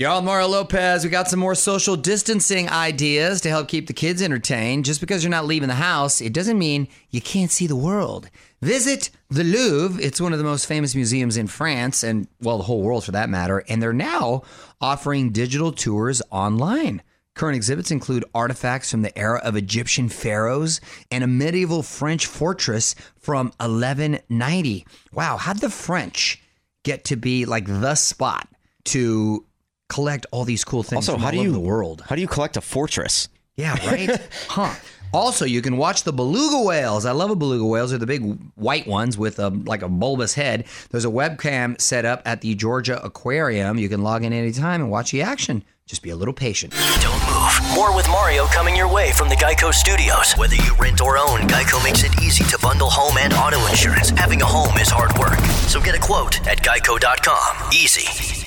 Y'all, Mario Lopez, we got some more social distancing ideas to help keep the kids entertained. Just because you're not leaving the house, it doesn't mean you can't see the world. Visit the Louvre. It's one of the most famous museums in France and, well, the whole world for that matter. And they're now offering digital tours online. Current exhibits include artifacts from the era of Egyptian pharaohs and a medieval French fortress from 1190. Wow, how'd the French get to be like the spot to collect all these cool things Also, from how all do over you the world? How do you collect a fortress? Yeah, right? huh. Also, you can watch the beluga whales. I love a beluga whales. They're the big white ones with a, like a bulbous head. There's a webcam set up at the Georgia Aquarium. You can log in anytime and watch the action. Just be a little patient. Don't move. More with Mario coming your way from the Geico Studios. Whether you rent or own, Geico makes it easy to bundle home and auto insurance. Having a home is hard work. So get a quote at geico.com. Easy.